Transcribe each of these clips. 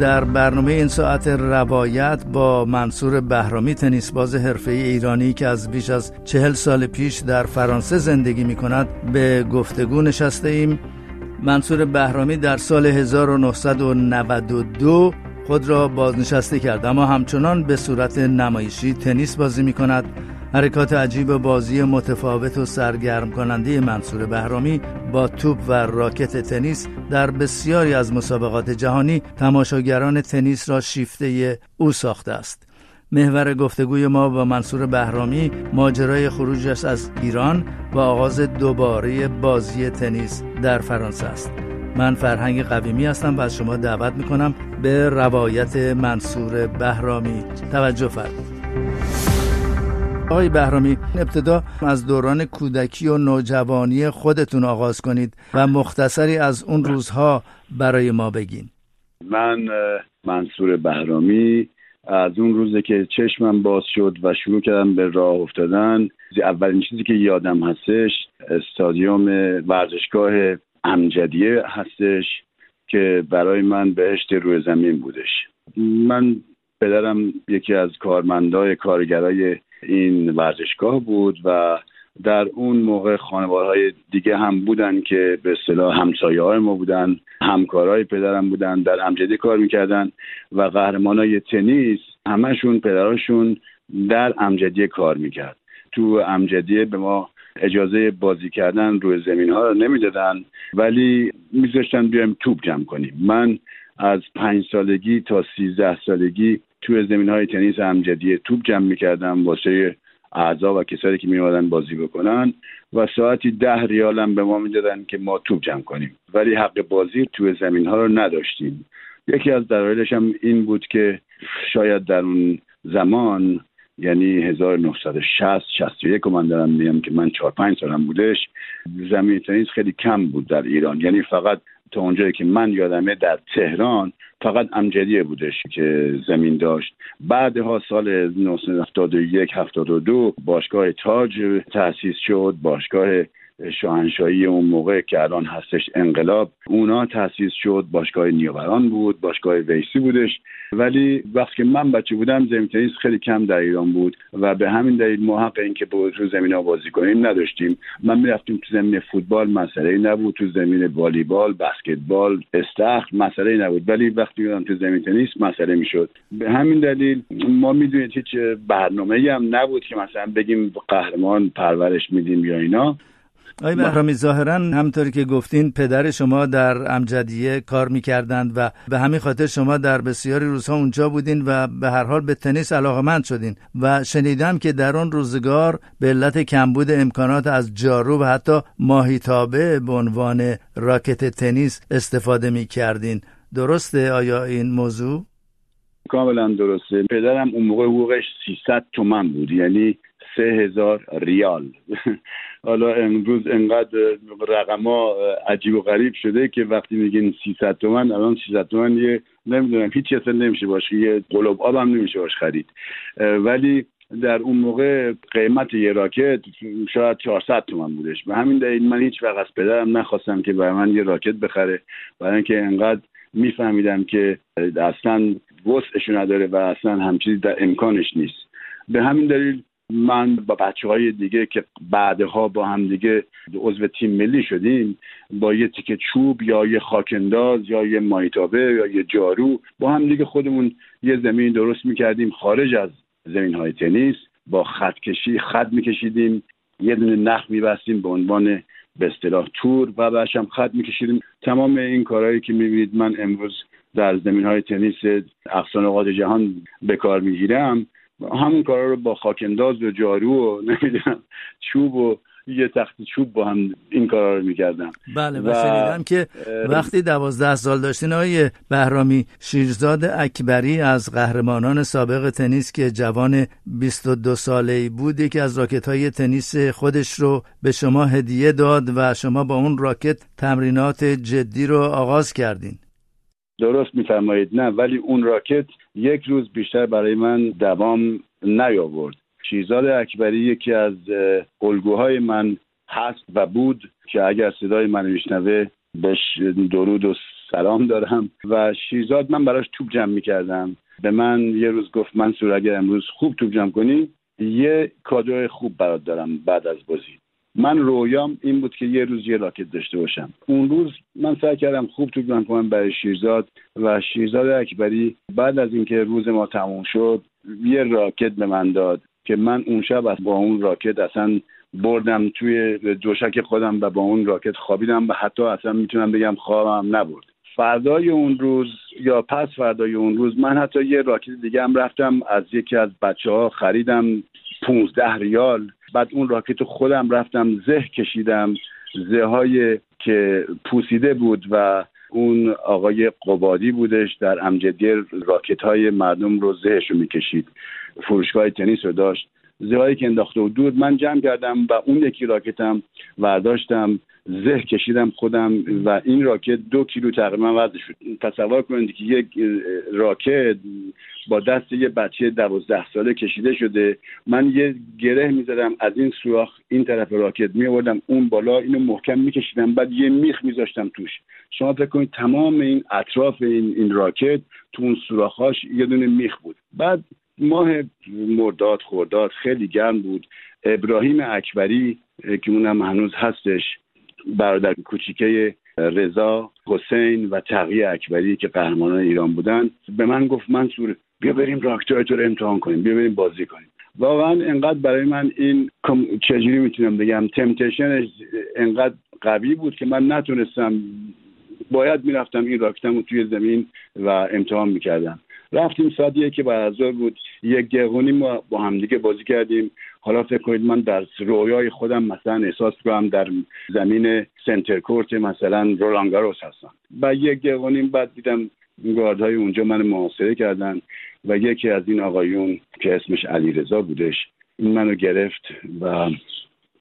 در برنامه این ساعت روایت با منصور بهرامی تنیسباز حرفه ایرانی که از بیش از چهل سال پیش در فرانسه زندگی می کند به گفتگو نشسته ایم منصور بهرامی در سال 1992 خود را بازنشسته کرد اما همچنان به صورت نمایشی تنیس بازی می کند حرکات عجیب بازی متفاوت و سرگرم کننده منصور بهرامی با توپ و راکت تنیس در بسیاری از مسابقات جهانی تماشاگران تنیس را شیفته او ساخته است. محور گفتگوی ما با منصور بهرامی ماجرای خروجش از ایران و آغاز دوباره بازی تنیس در فرانسه است. من فرهنگ قویمی هستم و از شما دعوت می‌کنم به روایت منصور بهرامی توجه فرمایید. آقای بهرامی ابتدا از دوران کودکی و نوجوانی خودتون آغاز کنید و مختصری از اون روزها برای ما بگین. من منصور بهرامی از اون روزه که چشمم باز شد و شروع کردم به راه افتادن اولین چیزی که یادم هستش استادیوم ورزشگاه امجدیه هستش که برای من بهشت روی زمین بودش. من پدرم یکی از کارمندای کارگرای این ورزشگاه بود و در اون موقع خانواده دیگه هم بودن که به اصطلاح همسایه های ما بودن همکارای پدرم بودن در امجدی کار می‌کردن و قهرمان های تنیس همشون پدراشون در امجدیه کار می‌کرد. تو امجدیه به ما اجازه بازی کردن روی زمین ها رو نمی‌دادن ولی میذاشتن بیایم توپ جمع کنیم. من از پنج سالگی تا سیزده سالگی توی زمین های تنیس امجدی توپ جمع می‌کردم واسه اعضا و کسانی که میومدن بازی بکنن و ساعتی ده ریالم به ما می‌دادن که ما توپ جمع کنیم. ولی حق بازی توی زمین ها رو نداشتیم. یکی از دلایلش هم این بود که شاید در اون زمان یعنی 1960 61 من دارم میگم که من 4 5 سالم بودش زمین تنیس خیلی کم بود در ایران. یعنی فقط تا اونجایی که من یادمه در تهران فقط امجدیه بودش که زمین داشت. بعدها سال 1971 72 باشگاه تاج تأسیس شد باشگاه شاهنشاهی اون موقع که الان هستش انقلاب اونا تاسیس شد باشگاه نیاوران بود باشگاه ویسی بودش. ولی وقتی که من بچه بودم زمین تنیس خیلی کم در ایران بود و به همین دلیل ما حق اینکه با تو زمین بازی کنیم نداشتیم. من می‌رفتیم تو زمین فوتبال مسئله نبود. تو زمین والیبال بسکتبال استخر مسئله نبود. ولی وقتی میرم تو زمین تنیس مسئله می‌شد. به همین دلیل ما می‌دونید هیچ برنامه هم نبود که مثلا بگیم قهرمان پرورش میدیم یا اینا. آقای بهرامی ظاهرا همطوری که گفتین پدر شما در امجدیه کار می‌کردند و به همین خاطر شما در بسیاری روزها اونجا بودین و به هر حال به تنیس علاقمند شدین و شنیدم که در آن روزگار به علت کمبود امکانات از جارو و حتی ماهیتابه به عنوان راکت تنیس استفاده می‌کردین. درسته آیا این موضوع؟ کاملا درسته. پدرم اون موقع حقوقش 300 تومن بود. یعنی سه هزار ریال. حالا امروز انقدر رقما عجیب و غریب شده که وقتی میگین 300 تومن الان 300 تومن یه نمی‌دونم هیچ اصلا نمیشه باشه یه قلوب آب هم نمیشه باش خرید. ولی در اون موقع قیمت یه راکت شاید 400 تومن بودش. به همین دلیل من هیچ وقت از پدرم نخواستم که برای من یه راکت بخره. برای اینکه انقدر میفهمیدم که اصلا وسعشو نداره و اصلا همچیزی در امکانش نیست. به همین دلیل من با بچه های دیگه که بعدها با هم دیگه عضو تیم ملی شدیم با یه تیکه چوب یا یه خاکنداز یا یه مایتابه یا یه جارو با هم دیگه خودمون یه زمین درست می‌کردیم خارج از زمین های تنیس. با خط کشی خط میکشیدیم. یه دونه نخ میبستیم به عنوان به اصطلاح تور و بعدش هم خط میکشیدیم. تمام این کارهایی که می‌بینید من امروز در زمین های تنیس اقصان جهان به کار می‌گیرم. همون کارا رو با خاکنداز و جارو و نمی‌دونم چوب و یه تخت چوب با هم این کارا رو می‌کردم بله و, شنیدم که وقتی دوازده سال داشتین آقای بهرامی شیرزاد اکبری از قهرمانان سابق تنیس که جوان 22 ساله ای بود یکی از راکت های تنیس خودش رو به شما هدیه داد و شما با اون راکت تمرینات جدی رو آغاز کردین. درست میفرمایید نه ولی اون راکت یک روز بیشتر برای من دوام نیاورد. شیزاد اکبری یکی از الگوهای من هست و بود که اگر صدای من میشنوه بهش درود و سلام دارم. و شیزاد من براش توپ جمع می‌کردم. به من یه روز گفت منصور اگر امروز خوب توپ جمع کنی یه کادو خوب برات دارم بعد از بازی. من رویام این بود که یه روز یه راکت داشته باشم. اون روز من سعی کردم خوب توپ جمع کنم برای شیرزاد و شیرزاد اکبری بعد از اینکه روز ما تموم شد یه راکت به من داد که من اون شب با اون راکت اصلا بردم توی دوشک خودم و با اون راکت خوابیدم و حتی اصلا می‌تونم بگم خوابم نبرد. فردای اون روز یا پس فردای اون روز من حتی یه راکت دیگه هم رفتم از یکی از بچه ها خریدم. 15 ریال. بعد اون راکت خودم رفتم زه کشیدم. زه های که پوسیده بود و اون آقای قبادی بودش در امجدی راکت های مردم رو زهش رو می‌کشید. فروشگاه تنیس رو داشت. زهایی که انداخته و دود من جمع کردم و اون یکی راکتم ورداشتم زه کشیدم خودم و این راکت دو کیلو تقریبا وزن شد تصور کنید که یک راکت با دست یه بچه دوازده ساله کشیده شده. من یه گره می‌زدم از این سوراخ این طرف راکت می آوردم اون بالا اینو محکم میکشیدم بعد یه میخ میذاشتم توش. شما فکر کنید تمام این اطراف این, این راکت تو اون سوراخاش یه دونه میخ بود. بعد ماه مرداد خورداد خیلی گرم بود. ابراهیم اکبری که اونم هنوز هستش برادر کوچیکه رضا حسین و تقیه اکبری که قهرمانان ایران بودن به من گفت منصور بیا بریم راکتور تو رو امتحان کنیم بیا بریم بازی کنیم. واقعا انقدر برای من این چجوری می‌تونم بگم تمتشن انقدر قوی بود که من نتونستم باید می‌رفتم این راکتم رو توی زمین و امتحان می‌کردم. رفتیم ساعت که بعد از بود. یک گهونی ما با همدیگه بازی کردیم. حالا فکر کنید من در رویای خودم مثلا احساس کنم در زمین سنتر کورت مثلا رولانگاروس هستم. و یک گهونیم بعد دیدم گاردهای اونجا من محاصره کردن و یکی از این آقایون که اسمش علی رضا بودش این منو گرفت و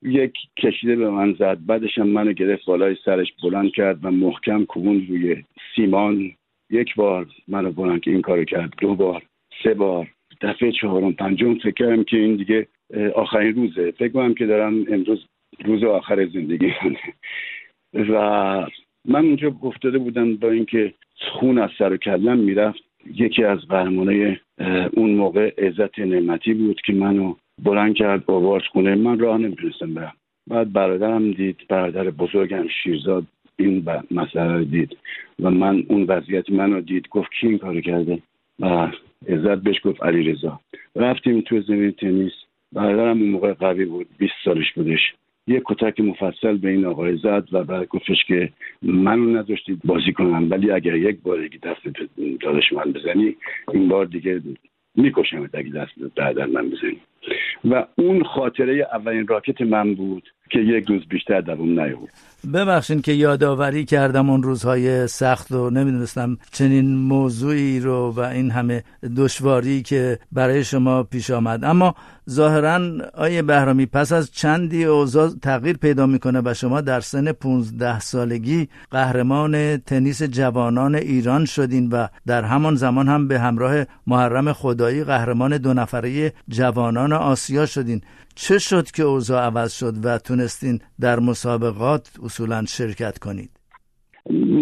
یک کشیده به من زد. بعدش هم منو گرفت بالای سرش بلند کرد و محکم کوبون روی سیمان یک بار منو بلند که این کارو کرد دو بار سه بار دفعه چهارم پنجم فکر کردم که این دیگه آخرین روزه. فکر کنم که دارم امروز روز آخر زندگی و من اونجا افتاده بودم با اینکه خون از سر و کلم می‌رفت. یکی از قهرمانای اون موقع عزت نعمتی بود که منو بلند کرد آورد خونه من. راه نمی‌تونستم برم. بعد برادرم دید برادر بزرگم شیرزاد این مسئله رو دید. و من اون وضعیت منو دید. گفت کی این کارو کرده؟ و عزت بهش گفت علی رضا رفتیم تو زمین تنیس. برادرم اون موقع قوی بود. 20 سالش بودش. یه کتک مفصل به این آقای زد و بعد گفتش که منو نذاشتید بازی کنم. ولی اگر یک بار دیگه دست دادش من بزنی این بار دیگه می‌کشم اگه دست در من بزنی. و اون خاطره اولین راکت من بود که یک روز بیشتر دوم نیاورد. ببخشین که یادآوری کردم اون روزهای سخت و نمی‌دونستم چنین موضوعی رو و این همه دشواری که برای شما پیش آمد. اما ظاهرا آیه بهرامی پس از چندی اوضاع تغییر پیدا می‌کنه و شما در سن 15 سالگی قهرمان تنیس جوانان ایران شدین و در همان زمان هم به همراه محرم خدایی قهرمان دو نفره جوانان آسیا شدین. چه شد که اوضاع عوض شد و تونستین در مسابقات اصولا شرکت کنید؟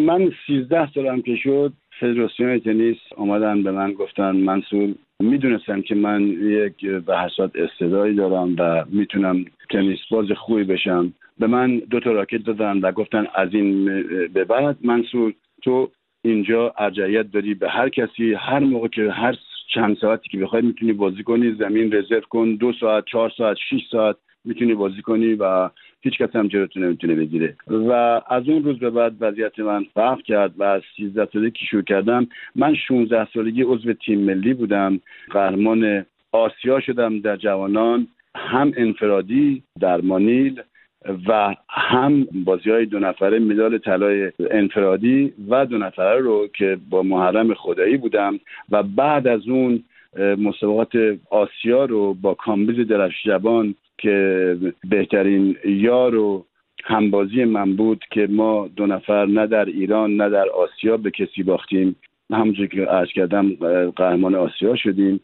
من سیزده سالم که شد فدراسیون تنیس آمدن به من گفتن منصور می‌دونستم که من یک به حساد استعدایی دارم و می‌تونم تنیس باز خوبی بشم. به من دو تا راکت دادن و گفتن از این به بعد منصور تو اینجا ارجعیت داری به هر کسی هر موقع که هر چند ساعتی که بخوای می‌تونی بازی کنی زمین رزرو کن دو ساعت چهار ساعت شیش ساعت می‌تونی بازی کنی و هیچ کس هم جلوتو نمی‌تونه بگیره. و از اون روز به بعد وضعیت من فرق کرد و از 13 سالگی که شروع کردم. من 16 سالگی عضو تیم ملی بودم. قهرمان آسیا شدم در جوانان. هم انفرادی در مانیل. و هم بازی های دو نفره مدال طلای انفرادی و دو نفره رو که با محرم خدایی بودم و بعد از اون مسابقات آسیا رو با کامبیز درفش جبان که بهترین یار و همبازی من بود که ما دو نفر نه در ایران نه در آسیا به کسی باختیم. همونجور که ارز کردم قهرمان آسیا شدیم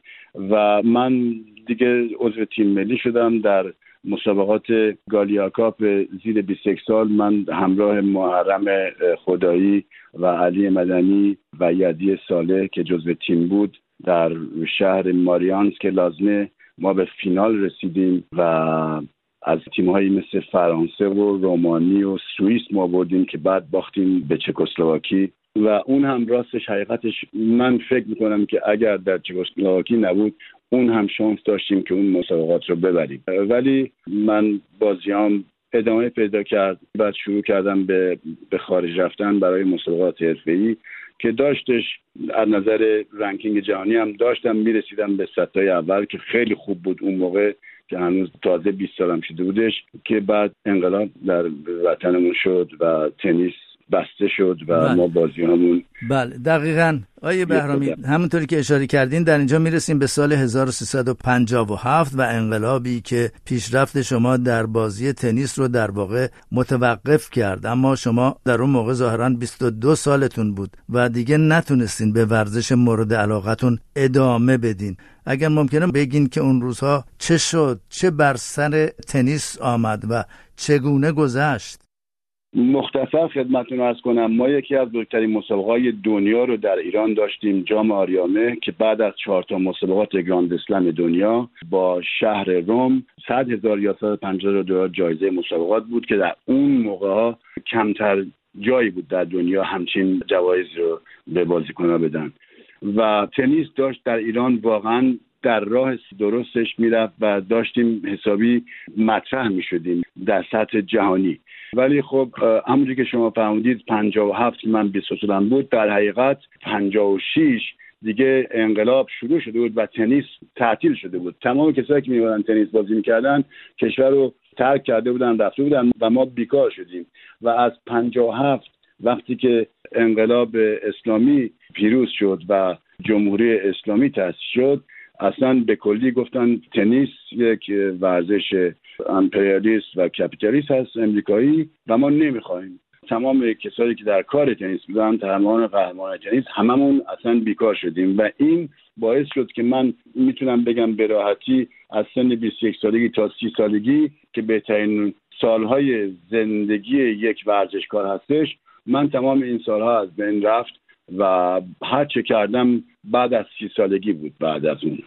و من دیگه عضو تیم ملی شدم در مسابقات گالیاکاپ زیر 21 سال من همراه محرم خدایی و علی مدنی و یدی صالح که جزو تیم بود در شهر ماریانس که لازمه ما به فینال رسیدیم و از تیمهایی مثل فرانسه و رومانی و سوئیس ما بردیم که بعد باختیم به چکسلواکی و اون هم راستش حقیقتش من فکر می‌کنم که اگر در چکسلواکی نبود اون هم شانس داشتیم که اون مسابقات رو ببریم. ولی من بازیام ادامه پیدا کرد بعد شروع کردم به, به خارج رفتن برای مسابقات حرفه‌ای که داشتش از نظر رنکینگ جهانی هم داشتم می‌رسیدم به ستای اول که خیلی خوب بود اون موقع که هنوز تازه 20 سالم شده بودش که بعد انقلاب در وطنمون شد و تنیس بسته شد و بله. ما بازی همون بله دقیقا. آیه بهرامی همونطوری که اشاره کردین در اینجا می‌رسیم به سال 1357 و انقلابی که پیشرفت شما در بازی تنیس رو در واقع متوقف کرد. اما شما در اون موقع ظاهرا 22 سالتون بود و دیگه نتونستین به ورزش مورد علاقتون ادامه بدین. اگر ممکنه بگین که اون روزها چه شد چه بر سر تنیس آمد و چگونه گذشت؟ مختصر خدمتتون ارز کنم ما یکی از بزرگترین مسابقات دنیا رو در ایران داشتیم جام آریامه که بعد از چهار تا مسابقات گراند اسلم دنیا با شهر روم صد هزار یا صد پنجاه دلار جایزه مسابقات بود که در اون موقع ها کمتر جایی بود در دنیا همچین جوایز رو به بازیکنها بدن. و تنیس داشت در ایران واقعا در راه درستش می‌رفت و داشتیم حسابی مطرح می‌شدیم در سطح جهانی. ولی خب همونجور که شما فرمودید 57 من 20 سالم بود. در حقیقت 56 دیگه انقلاب شروع شده بود و تنیس تعطیل شده بود. تمام کسایی که میومدن تنیس بازی می‌کردن کشور رو ترک کرده بودن رفته بودن و ما بیکار شدیم. و از 57 وقتی که انقلاب اسلامی پیروز شد و جمهوری اسلامی تأسیس شد اصلا به کلی گفتن تنیس یک ورزش امپریالیست و کپیتالیست هست امریکایی و ما نمی‌خوایم تمام کسایی که در کار تنیس بودن تمام قهرمان تنیس هممون اصلا بیکار شدیم و این باعث شد که من می‌تونم بگم به راحتی از سن 21 سالگی تا 30 سالگی که بهترین سالهای زندگی یک ورزشکار هستش من تمام این سالها از بین رفت و هر چه کردم بعد از سی سالگی بود بعد از اون.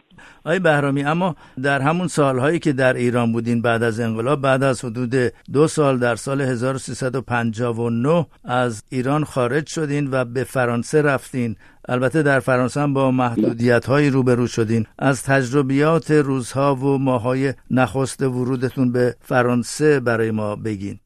آی بهرامی اما در همون سالهایی که در ایران بودین بعد از انقلاب بعد از حدود دو سال در سال 1359 از ایران خارج شدین و به فرانسه رفتین. البته در فرانسه هم با محدودیت هایی روبرو شدین. از تجربیات روزها و ماهای نخست ورودتون به فرانسه برای ما بگین.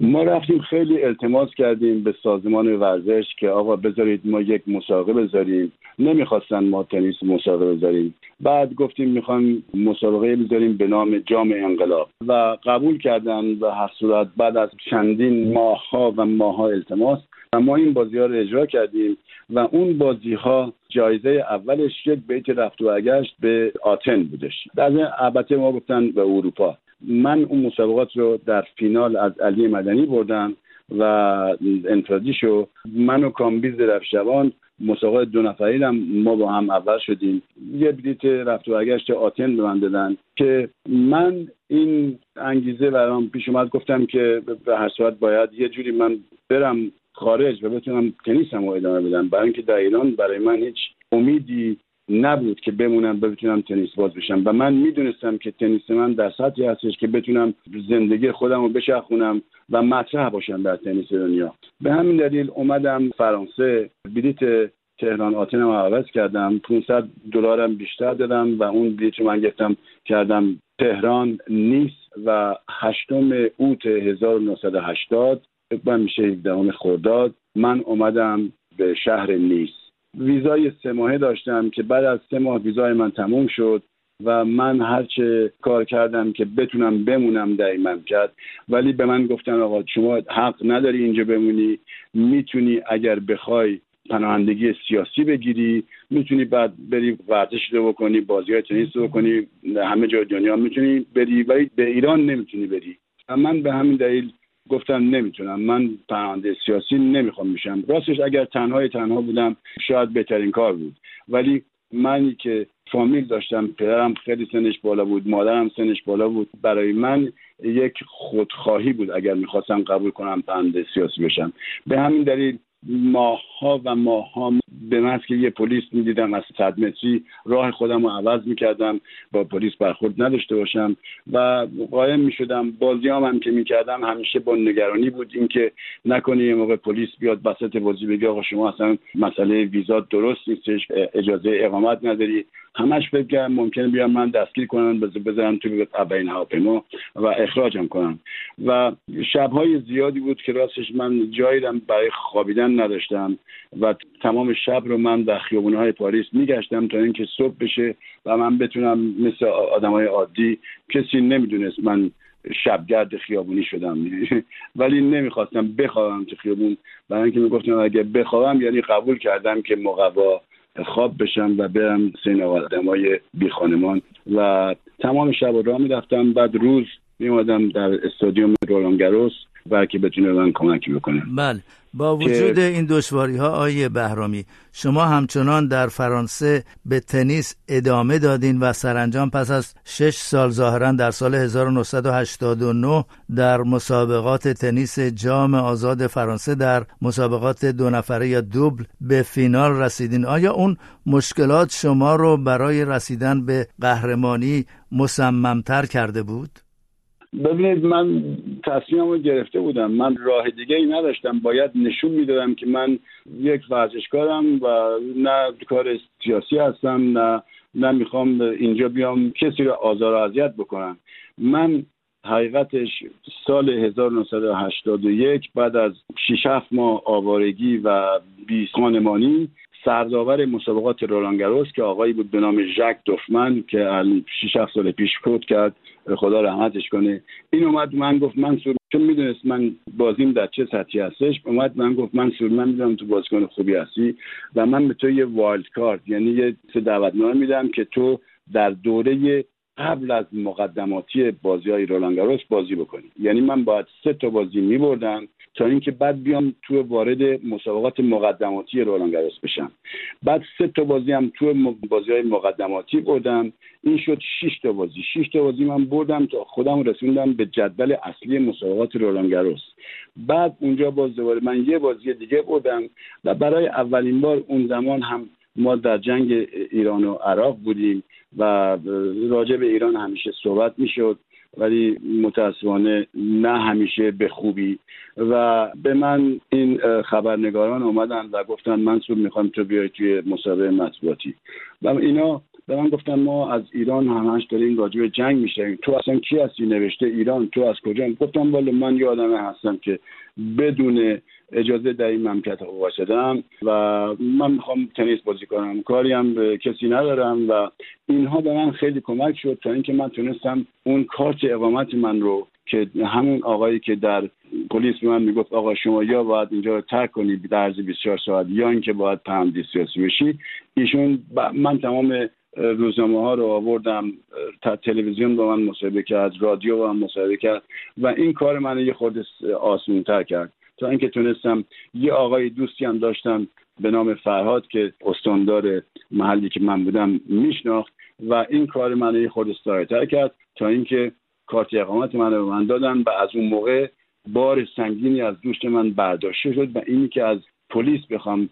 ما رفتیم خیلی التماس کردیم به سازمان ورزش که آقا بذارید ما یک مسابقه بذاریم. نمی‌خواستن ما تنیس مسابقه بذاریم. بعد گفتیم می‌خوایم مسابقه بذاریم به نام جام انقلاب. و قبول کردن و هر صورت بعد از چندین ماهها و ماهها التماس و ما این بازی ها رو اجرا کردیم و اون بازی ها جایزه اولش یک بیت رفت و اگشت به آتن بودش. در البته ما گفتن به اروپا. من اون مسابقات رو در فینال از علی مدنی بردم. و انفرادی شو. من و کامبیز درفشوان مسابقات دو نفری هم ما با هم اول شدیم. یه بلیت رفت و برگشت آتن به من دادن که من این انگیزه برام پیش اومد. گفتم که به هر صورت باید یه جوری من برم خارج و بتونم تنیسم رو ادامه بدم. برای اینکه در ایران برای من هیچ امیدی نبود که بمونم بتونم تنیس باز بشم. و من می‌دونستم که تنیس من در سطحی هستش که بتونم زندگی خودم رو بچرخونم و مطرح باشم در تنیس دنیا. به همین دلیل اومدم فرانسه. بلیت تهران آتن رو عوض کردم. 500 دلارم بیشتر دادم و اون بلیت رو من گفتم کردم تهران نیس و هشتم اوت 1980 من میشه 17 خرداد. من اومدم به شهر نیس. ویزای سه ماهه داشتم که بعد از سه ماه ویزای من تموم شد و من هرچه کار کردم که بتونم بمونم در این مملکت ولی به من گفتن آقا شما حق نداری اینجا بمونی می‌تونی اگر بخوای پناهندگی سیاسی بگیری می‌تونی بعد بری ورزش رو بکنی بازی های تنیس بکنی همه جای دنیا می‌تونی بری ولی به ایران نمی‌تونی بری. من به همین دلیل گفتم نمی‌تونم. من پناهنده سیاسی نمی‌خوام میشم راستش اگر تنهای تنها بودم شاید بهترین کار بود. ولی منی که فامیل داشتم پدرم خیلی سنش بالا بود مادرم سنش بالا بود. برای من یک خودخواهی بود اگر می‌خواستم قبول کنم پناهنده سیاسی بشم. به همین دلیل ماهها و ماهها به من که یه پلیس می‌دیدم از صد متری راه خودم رو عوض می‌کردم با پلیس برخورد نداشته باشم و قایم می‌شدم. بازی هم, که می‌کردم همیشه با نگرانی بود. اینکه نکنه یه موقع پلیس بیاد بسط بازی بگه آقا شما اصلا مسئله ویزا درست نیستش اجازه اقامت نداری. همش فکر کردم ممکنه بیام من دستگیر کنن بذارم تو اولین هواپیما و اخراجم کنم و شبهای زیادی بود که راستش من جایی برای خوابیدن نداشتم و تمام شب رو من در های پاریس میگشتم تا اینکه صبح بشه و من بتونم مثل های عادی کسی نمی‌دونست من شبگرد خیابونی شدم. ولی نمی‌خواستم بخوابم تو خیابون. برای اینکه می‌گفتم اگه بخوابم یعنی قبول کردم که مقوا خواب بشم و برم سین آدم های بی خانمان. و تمام شب را می‌رفتم. بعد روز میمادم در استادیوم رولانگروس و که بتونه من کمکی بکنه. بله. با وجود این دشواری ها آیه بهرامی شما همچنان در فرانسه به تنیس ادامه دادین و سرانجام پس از شش سال ظاهرا در سال 1989 در مسابقات تنیس جام آزاد فرانسه در مسابقات دو نفره یا دوبل به فینال رسیدین. آیا اون مشکلات شما رو برای رسیدن به قهرمانی مصممتر کرده بود؟ ببینید من تصمیمم رو گرفته بودم. من راه دیگه ای نداشتم. باید نشون می‌دادم که من یک ورزشکارم و نه کار سیاسی هستم نه نه می‌خوام اینجا بیام کسی رو آزار و اذیت بکنم. من حقیقتش سال 1981 بعد از 6 7 ماه آوارگی و بی خانمانی سرداور مسابقات رولانگروس که آقایی بود به نام ژک دوفمن که 6 7 سال پیش فوت کرد. خدا رحمتش کنه. این اومد من گفت منصور چون می‌دونست من بازیم در چه سطحی هستش اومد من گفت منصور من می‌دونم تو بازیکن خوبی هستی و من به تو یه وایلد کارت یعنی یه دعوتنامه میدم که تو در دوره قبل از مقدماتی بازی های رولانگاروس بازی بکنی. یعنی من باید سه تا بازی میبردم تا اینکه بعد بیام تو وارد مسابقات مقدماتی رولانگاروس بشم. بعد سه تا بازی هم تو بازی های مقدماتی بردم. این شد 6 تا بازی. 6 تا بازی من بردم تا خودم رسوندم به جدول اصلی مسابقات رولانگاروس بعد اونجا باز دوباره من یه بازی دیگه بردم و برای اولین بار اون زمان هم ما در جنگ ایران و عراق بودیم و راجع به ایران همیشه صحبت می‌شد. ولی متاسفانه نه همیشه به خوبی. و به من این خبرنگاران اومدن و گفتن منصور می‌خوام تو بیای توی مسابقه مطبوعاتی. و اینا به من گفتن ما از ایران همش داریم راجع به جنگ میشنیم تو اصلا کی هستی نوشته؟ ایران. تو از کجا؟ گفتم والا من یه هستم که بدون اجازه در این مملکت واسدم و من می‌خوام تنیس بازی کنم. کاری هم به کسی ندارم و اینها به من خیلی کمک شد تا اینکه من تونستم اون کارت اقامت من رو که همون آقایی که در پلیس به من می‌گفت آقا شما یا باید اینجا رو ترک کنی در عرض 24 ساعت یا اینکه باید پرونده سیاسی بشی. ایشون من تمام روزنامه ها رو آوردم تلویزیون با من مصاحبه کرد رادیو با من مصاحبه کرد و این کار من یه خورده آسمون تر کرد. تا اینکه تونستم یه آقای دوستی هم داشتم به نام فرهاد که استاندار محلی که من بودم میشناخت و این کار من یه خورده تر کرد تا اینکه کارت اقامت من رو به من دادن و از اون موقع بار سنگینی از دوست من برداشته شد و اینی که از پلیس بخوام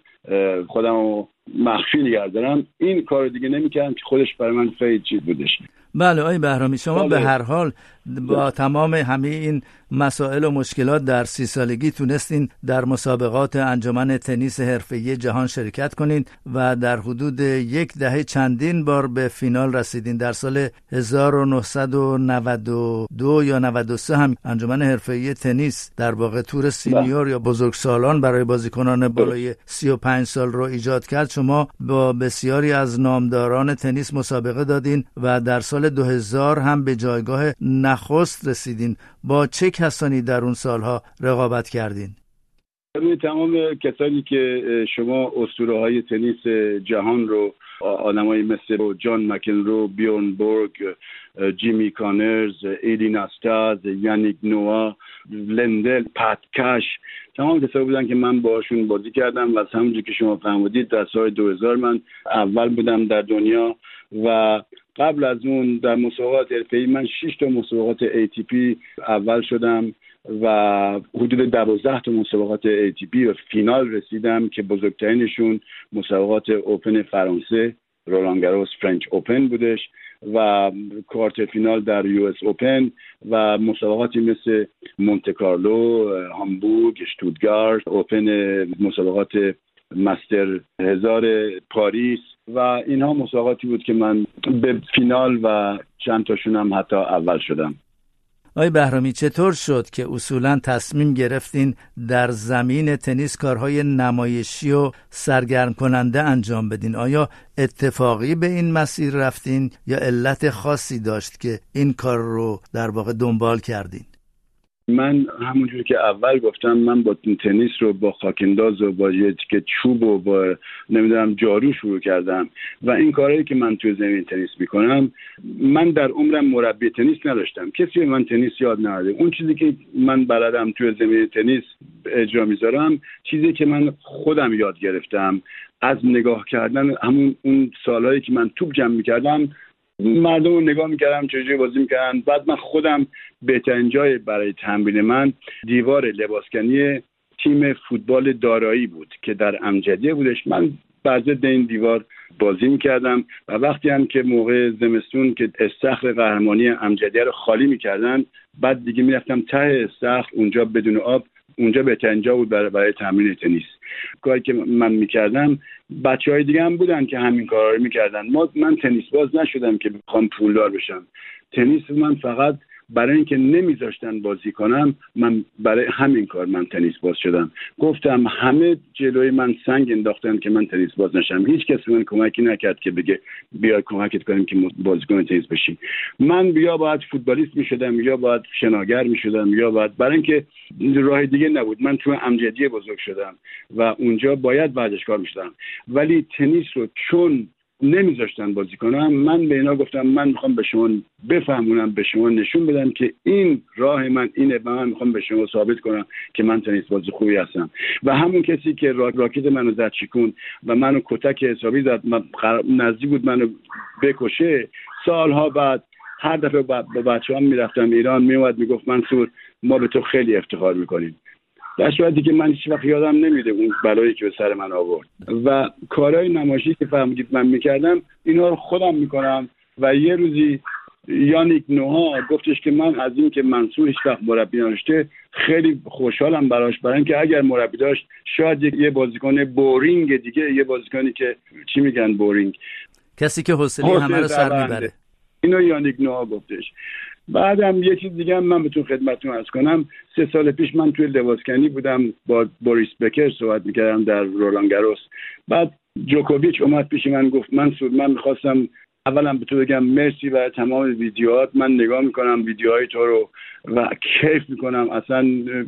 خودم رو مخفی نگه دارم. این کار دیگه نمی‌کردم که خودش برای من خیلی چیز بودش. بله آقای بهرامی شما به بله. هر حال با تمام همه این مسائل و مشکلات در سی سالگی تونستین در مسابقات انجمن تنیس حرفه‌ای جهان شرکت کنین و در حدود یک دهه چندین بار به فینال رسیدین. در سال 1992 یا 93 هم انجمن حرفه‌ای تنیس در واقع تور senior یا بزرگسالان برای بازیکنان بالای 35 سال رو ایجاد کرد. شما با بسیاری از نامداران تنیس مسابقه دادین و در سال 2000 هم به جایگاه نخست رسیدین. با چه کسانی در اون سالها رقابت کردین؟ تمام کسانی که شما اسطوره های تنیس جهان رو آدمایی مثل جان مکنرو بیورن بورگ جیمی کانرز ایدی ناستاز یانیک نوا لندل پتکش. تمام کسایی بودن که من باشون بازی کردم و از همونجور که شما فهمیدید در سال 2000 من اول بودم در دنیا و قبل از اون در مسابقات ای من 6 تا مسابقات ATP اول شدم. و حدود دوازده تا مسابقات ATP و فینال رسیدم که بزرگترینشون مسابقات open فرانسه رولان گاروس French Open بودش و quarter final در US Open و مسابقاتی مثل مونته کارلو هامبورگ شتوتگارت open مسابقات master هزار پاریس و اینها مسابقاتی بود که من به فینال و چند تاشون هم حتی اول شدم. آقای بهرامی چطور شد که اصولا تصمیم گرفتین در زمین تنیس کارهای نمایشی و سرگرم کننده انجام بدین؟ آیا اتفاقی به این مسیر رفتین یا علت خاصی داشت که این کار رو در واقع دنبال کردین؟ من همونجور که اول گفتم من با تنیس رو با خاکنداز و با یه چوب و با نمی‌دونم جارو شروع کردم و این کارهایی که من توی زمین تنیس می‌کنم من در عمرم مربی تنیس نداشتم. کسی من تنیس یاد نداده. اون چیزی که من بلدم توی زمین تنیس اجرا می‌ذارم چیزی که من خودم یاد گرفتم. از نگاه کردن همون اون سالهایی که من توپ جمع می‌کردم مردم رو نگاه می‌کردم چجوری بازی می‌کردن. بعد من خودم بهترین جای برای تمرین من دیوار لباسکنی تیم فوتبال دارایی بود که در امجدیه بودش. من بر این دیوار بازی می‌کردم و وقتی هم که موقع زمستون که استخر قهرمانی امجدیه رو خالی می‌کردن بعد دیگه می‌رفتم ته استخر اونجا بدون آب. اونجا بهترین جا بود برای, برای تمرین تنیس. کاری که من می‌کردم بچه های دیگه هم بودن که همین کارا رو می‌کردن. ما من تنیس باز نشدم که بخوام پولدار بشم. تنیس من فقط برای اینکه نمیذاشتن بازی کنم من برای همین کار من تنیس باز شدم. گفتم همه جلوی من سنگ انداختن که من تنیس باز نشم. هیچ کس من کمکی نکرد که بگه بیا کمکت کنیم که بازیکن تنیس بشی من یا باید فوتبالیست می‌شدم یا باید شناگر می‌شدم یا باید برای اینکه راه دیگه نبود. من تو امجدیه بزرگ شدم و اونجا باید ورزشکار می‌شدم ولی تنیس رو چون نمیذاشتن بازی کنم من به اینا گفتم من می‌خوام به شما بفهمونم به شما نشون بدم که این راه من اینه و من می‌خوام به شما ثابت کنم که من تنیس بازی خوبی هستم. و همون کسی که راکت منو زد چیکون و منو کتک حسابی زد نزدیک بود منو بکشه. سالها بعد هر دفعه با بچه هم می‌رفتم ایران میومد می‌گفت منصور ما به تو خیلی افتخار می‌کنیم. در صورتی که من هیچ وقت یادم نمیده اون بلایی که به سر من آورد. و کارهای نمایشی که فهمیدید من می‌کردم اینا رو خودم می‌کنم و یه روزی یانیک نوها گفتش که من از این که منصور هیچ وقت مربی نداشته خیلی خوشحالم براش برای اینکه اگر مربی داشت شاید یه بازیکن boring دیگه یه بازیکنی که چی میگن boring؟ کسی که حوصله همه رو سر می‌بره. اینو یانیک نوها گفتش. بعدم یه چیز دیگه هم من بهتون خدمتتون عرض کنم. سه سال پیش من توی لباس‌کنی بودم با بوریس بکر صحبت می‌کردم در رولان گاروس بعد جوکوویچ اومد پیش من گفت من سود من می‌خواستم اولا به تو بگم مرسی برای تمام ویدیوهات. من نگاه می‌کنم ویدیوهای تو رو و کیف می‌کنم. اصلا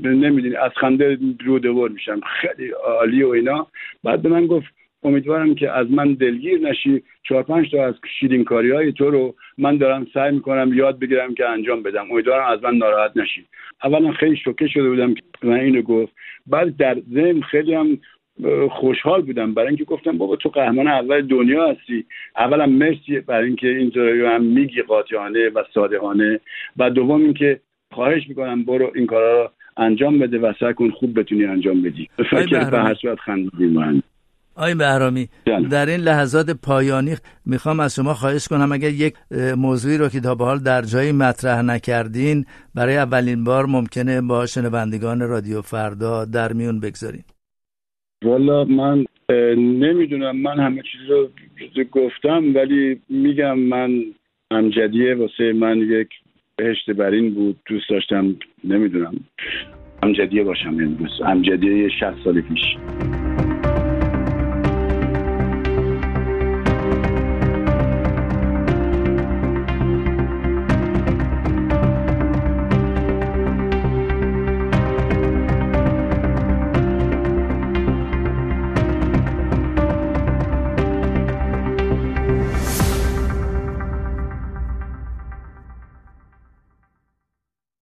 نمی‌دونی از خنده رو دور میشم. خیلی عالی و اینا. بعد به من گفت امیدوارم که از من دلگیر نشی. چهار پنج تا از شیرینکاری های تو رو من دارم سعی می‌کنم یاد بگیرم که انجام بدم. امیدوارم از من ناراحت نشی. اولا خیلی شوکه شده بودم که من اینو گفت. بعد در ذهن خیلی هم خوشحال بودم. برای اینکه گفتم بابا تو قهرمان اول دنیا هستی. اولا مرسی برای اینکه اینطوری هم میگی قاطعانه و صادقانه. و دوم اینکه خواهش می‌کنم برو این کارا رو انجام بده و سعی کن خوب بتونی انجام بدی. فکر به هر صورت خندیدیم آی بهرامی در این لحظات پایانی می‌خوام از شما خواهش کنم اگر یک موضوعی رو که تا به حال در جایی مطرح نکردین برای اولین بار ممکنه با شنوندگان رادیو فردا در میون بگذارین. والا من نمی‌دونم من همه چیز رو گفتم ولی میگم من امجدیه واسه من یک بهشت برین بود دوست داشتم نمی‌دونم امجدیه باشم امروز امجدیه 60 سال پیش.